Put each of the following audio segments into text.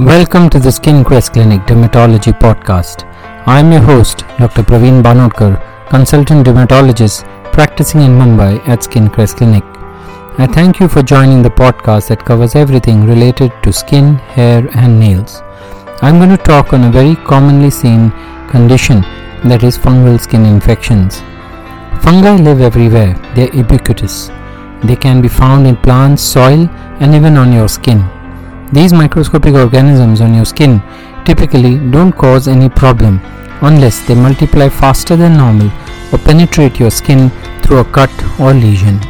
Welcome to the Skin Quest Clinic Dermatology Podcast. I am your host, Dr. Praveen Banodkar, consultant dermatologist practicing in Mumbai at Skin Quest Clinic. I thank you for joining the podcast that covers everything related to skin, hair, and nails. I'm going to talk on a very commonly seen condition that is fungal skin infections. Fungi live everywhere, they are ubiquitous. They can be found in plants, soil, and even on your skin. These microscopic organisms on your skin typically don't cause any problem unless they multiply faster than normal or penetrate your skin through a cut or lesion.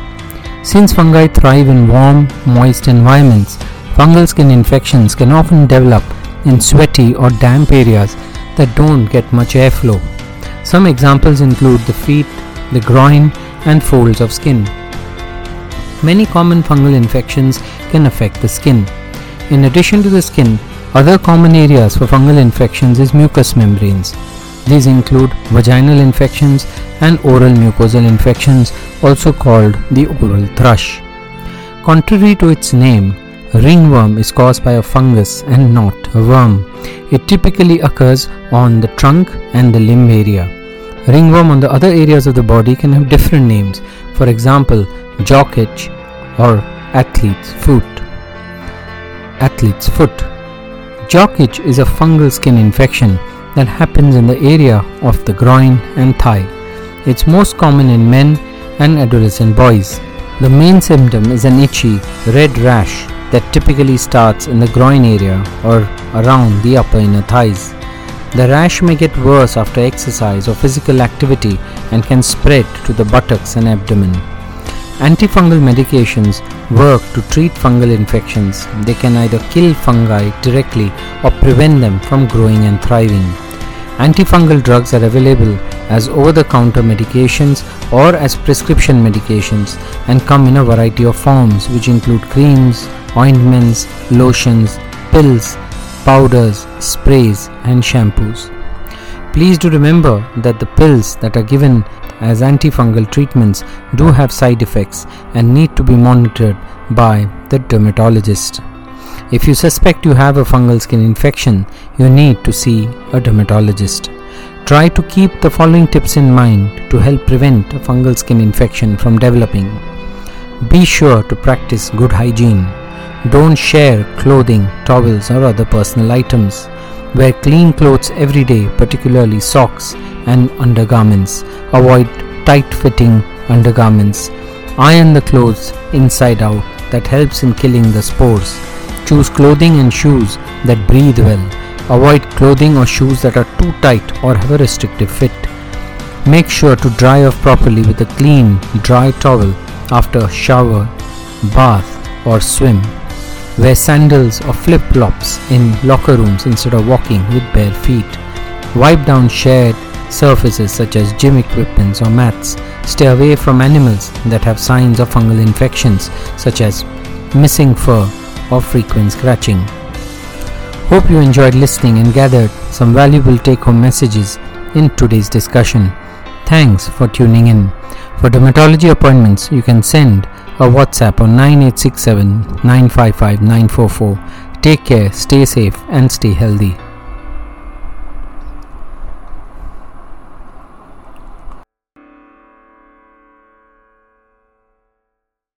Since fungi thrive in warm, moist environments, fungal skin infections can often develop in sweaty or damp areas that don't get much airflow. Some examples include the feet, the groin, and folds of skin. Many common fungal infections can affect the skin. In addition to the skin, other common areas for fungal infections is mucous membranes. These include vaginal infections and oral mucosal infections, also called the oral thrush. Contrary to its name, ringworm is caused by a fungus and not a worm. It typically occurs on the trunk and the limb area. Ringworm on the other areas of the body can have different names, for example, jock itch or athlete's foot athlete's foot. Jock itch is a fungal skin infection that happens in the area of the groin and thigh. It's most common in men and adolescent boys. The main symptom is an itchy red rash that typically starts in the groin area or around the upper inner thighs. The rash may get worse after exercise or physical activity and can spread to the buttocks and abdomen. Antifungal medications work to treat fungal infections. They can either kill fungi directly or prevent them from growing and thriving. Antifungal drugs are available as over the counter medications or as prescription medications and come in a variety of forms, which include creams, ointments, lotions, pills, powders, sprays, and shampoos. Please do remember that the pills that are given as antifungal treatments do have side effects and need to be monitored by the dermatologist. If you suspect you have a fungal skin infection, you need to see a dermatologist. Try to keep the following tips in mind to help prevent a fungal skin infection from developing. Be sure to practice good hygiene. Don't share clothing, towels, or other personal items. Wear clean clothes every day, particularly socks and undergarments. Avoid tight fitting undergarments. Iron the clothes inside out, that helps in killing the spores. Choose clothing and shoes that breathe well. Avoid clothing or shoes that are too tight or have a restrictive fit. Make sure to dry off properly with a clean, dry towel after shower, bath, or swim. Wear sandals or flip flops in locker rooms instead of walking with bare feet. Wipe down shared surfaces such as gym equipments or mats. Stay away from animals that have signs of fungal infections such as missing fur or frequent scratching. Hope you enjoyed listening and gathered some valuable take home messages in today's discussion. Thanks for tuning in. For dermatology appointments, you can send a WhatsApp on 9867 955 944. Take care, stay safe, and stay healthy.